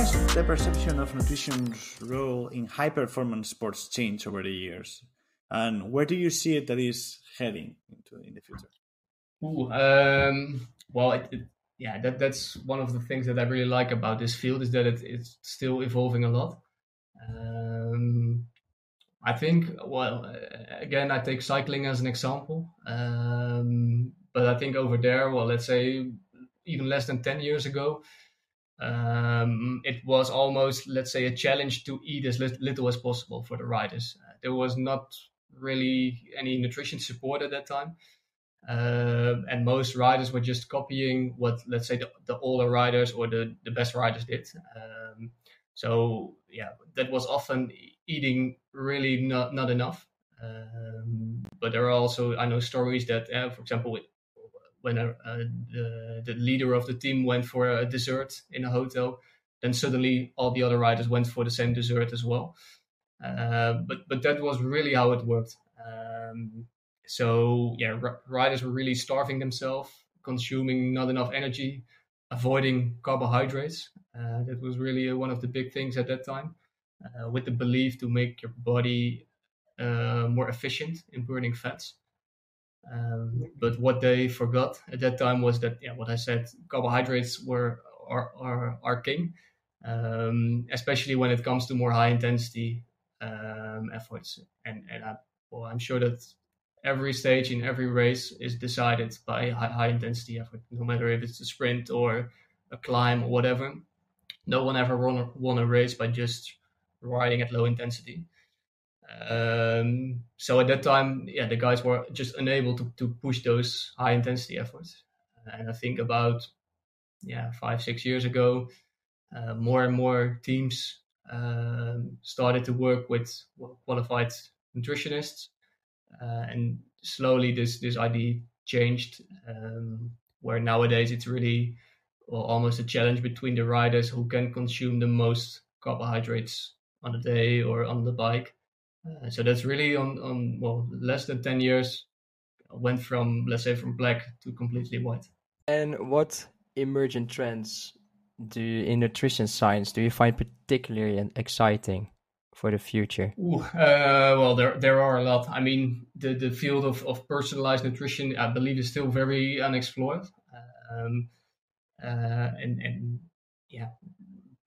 has the perception of nutrition's role in high performance sports changed over the years? And where do you see it that is heading into in the future? Ooh, um, well, it, it, yeah, that that's one of the things that I really like about this field is that it, it's still evolving a lot. Um, I think, well, again, I take cycling as an example. Um, but I think over there, well, let's say even less than 10 years ago, um, it was almost, let's say, a challenge to eat as little as possible for the riders. Uh, there was not really any nutrition support at that time. Uh, and most riders were just copying what, let's say, the, the older riders or the, the best riders did. Um, so, yeah, that was often eating really not, not enough. Um, but there are also, I know stories that, uh, for example, when a, uh, the, the leader of the team went for a dessert in a hotel, then suddenly all the other riders went for the same dessert as well. Uh, but but that was really how it worked. Um, so yeah, r- riders were really starving themselves, consuming not enough energy, avoiding carbohydrates. Uh, that was really one of the big things at that time, uh, with the belief to make your body uh, more efficient in burning fats. Um, but what they forgot at that time was that, yeah, what I said, carbohydrates were are are, are king, um, especially when it comes to more high intensity um, efforts. And and I, well, I'm sure that every stage in every race is decided by high, high intensity effort, no matter if it's a sprint or a climb or whatever. No one ever won, won a race by just riding at low intensity. Um, so at that time, yeah, the guys were just unable to, to push those high intensity efforts. And I think about yeah five six years ago, uh, more and more teams um, started to work with qualified nutritionists, uh, and slowly this this idea changed. Um, where nowadays it's really well, almost a challenge between the riders who can consume the most carbohydrates on a day or on the bike uh, so that's really on, on well less than 10 years went from let's say from black to completely white. And what emergent trends do you, in nutrition science do you find particularly exciting for the future? Ooh, uh, well there there are a lot. I mean the the field of, of personalized nutrition i believe is still very unexplored. Um, uh, and and yeah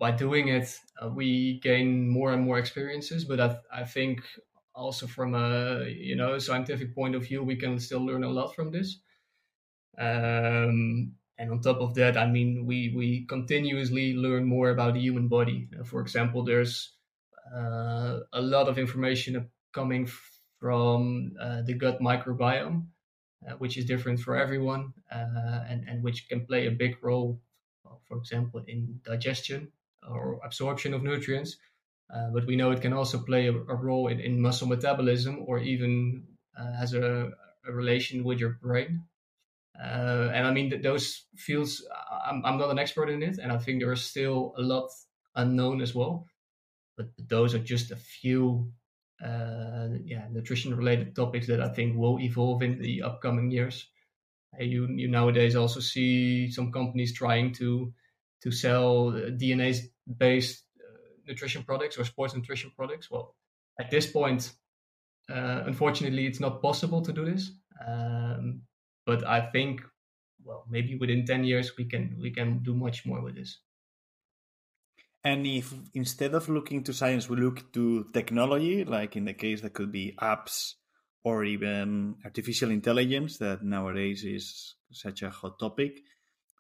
by doing it, uh, we gain more and more experiences. But I, I think also from a you know scientific point of view, we can still learn a lot from this. Um, and on top of that, I mean, we we continuously learn more about the human body. Uh, for example, there's uh, a lot of information coming from uh, the gut microbiome, uh, which is different for everyone, uh, and and which can play a big role, for example, in digestion or absorption of nutrients. Uh, but we know it can also play a, a role in, in, muscle metabolism or even uh, has a, a, relation with your brain. Uh, and I mean, th- those fields, I'm, I'm not an expert in it, and I think there is still a lot unknown as well. But those are just a few uh, yeah, nutrition related topics that I think will evolve in the upcoming years. You, you nowadays also see some companies trying to to sell DNA based uh, nutrition products or sports nutrition products. Well, at this point, uh, unfortunately, it's not possible to do this. Um, but I think, well, maybe within ten years we can we can do much more with this. And if instead of looking to science, we look to technology, like in the case that could be apps or even artificial intelligence, that nowadays is such a hot topic,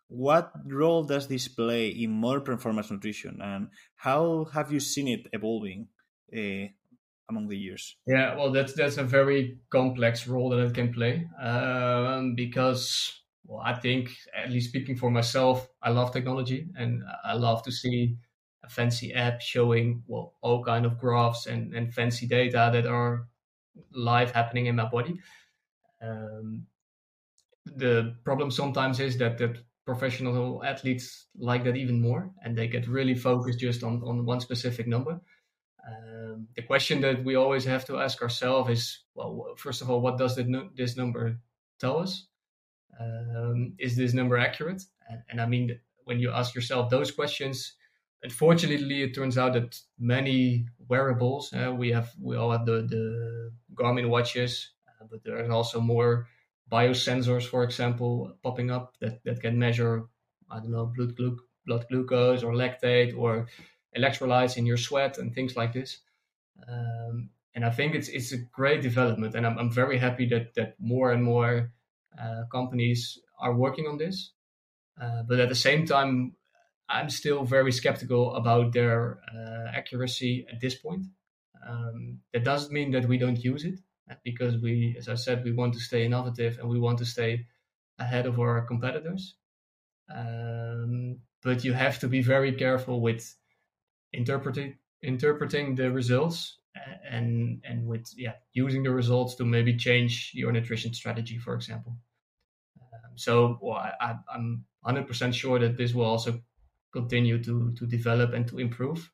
what role does this play in more performance nutrition and how have you seen it evolving uh, among the years? Yeah well that's that's a very complex role that it can play um, because well i think at least speaking for myself i love technology and i love to see a fancy app showing well all kind of graphs and, and fancy data that are live happening in my body. Um, the problem sometimes is that that professional athletes like that even more and they get really focused just on, on one specific number. Um, the question that we always have to ask ourselves is well first of all what does this number tell us? Um, is this number accurate? And, and, i mean when you ask yourself those questions unfortunately, it turns out that many wearables, uh, we have we all have the the Garmin watches, uh, but there are also more biosensors, for example, popping up that, that can measure, I don't know, blood, glu- blood glucose or lactate or electrolytes in your sweat and things like this. Um, and I think it's it's a great development, and I'm, I'm very happy that that more and more uh, companies are working on this. Uh, but at the same time, I'm still very skeptical about their uh, accuracy at this point. Um, that doesn't mean that we don't use it, because we, as I said, we want to stay innovative and we want to stay ahead of our competitors. Um, but you have to be very careful with interpreting interpreting the results and and with yeah using the results to maybe change your nutrition strategy, for example. Um, so well, I, I'm 100% sure that this will also continue to to develop and to improve.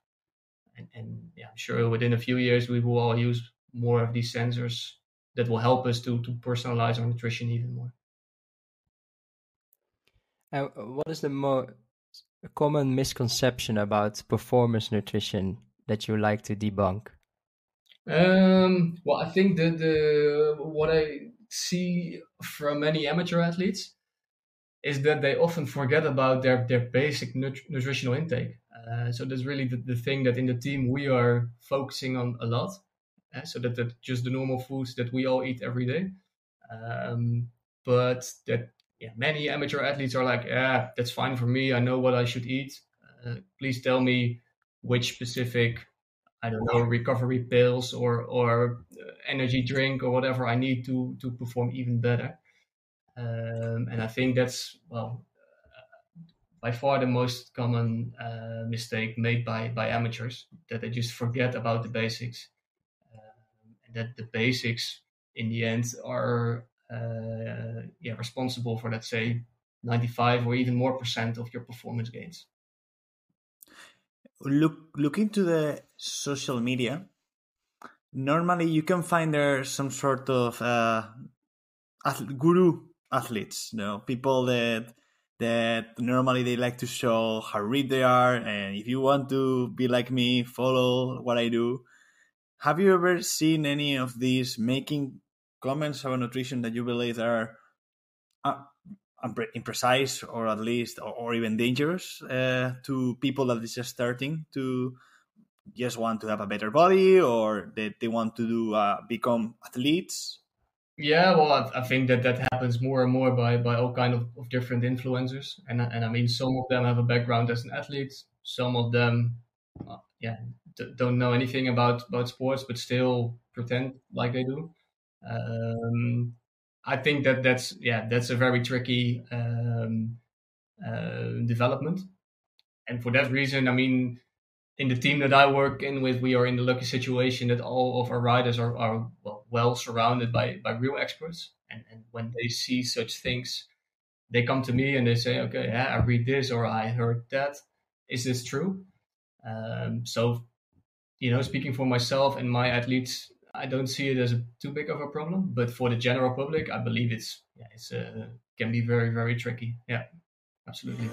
And, and yeah, I'm sure within a few years we will all use more of these sensors that will help us to to personalize our nutrition even more. Uh, what is the most common misconception about performance nutrition that you like to debunk? Um, well, I think that the what I see from many amateur athletes is that they often forget about their their basic nut- nutritional intake. Uh, so that's really the, the thing that in the team we are focusing on a lot. Uh, so that that just the normal foods that we all eat every day. Um, but that yeah, many amateur athletes are like, yeah, that's fine for me. I know what I should eat. Uh, please tell me which specific I don't know recovery pills or or uh, energy drink or whatever I need to to perform even better. Um, and I think that's well uh, by far the most common uh, mistake made by by amateurs that they just forget about the basics, that the basics in the end are uh, yeah responsible for let's say 95 or even more percent of your performance gains. Look look into the social media normally you can find there some sort of uh, guru athletes you know people that that normally they like to show how rich they are and if you want to be like me follow what i do have you ever seen any of these making comments about nutrition that you believe are uh, imprecise or at least or, or even dangerous uh, to people that is just starting to just want to have a better body or that they want to do uh, become athletes? Yeah well I, I, think that that happens more and more by by all kind of, of different influencers. And and i mean some of them have a background as an athlete some of them uh, yeah d- don't know anything about about sports but still pretend like they do um, I think that that's yeah that's a very tricky um, uh, development, and for that reason, I mean, in the team that I work in with, we are in the lucky situation that all of our riders are, are well, well surrounded by by real experts, and and when they see such things, they come to me and they say, okay, yeah, I read this or I heard that. Is this true? Um, so, you know, speaking for myself and my athletes, I don't see it as a, too big of a problem, but for the general public, I believe it's yeah, it's uh, can be very very tricky. Yeah, absolutely.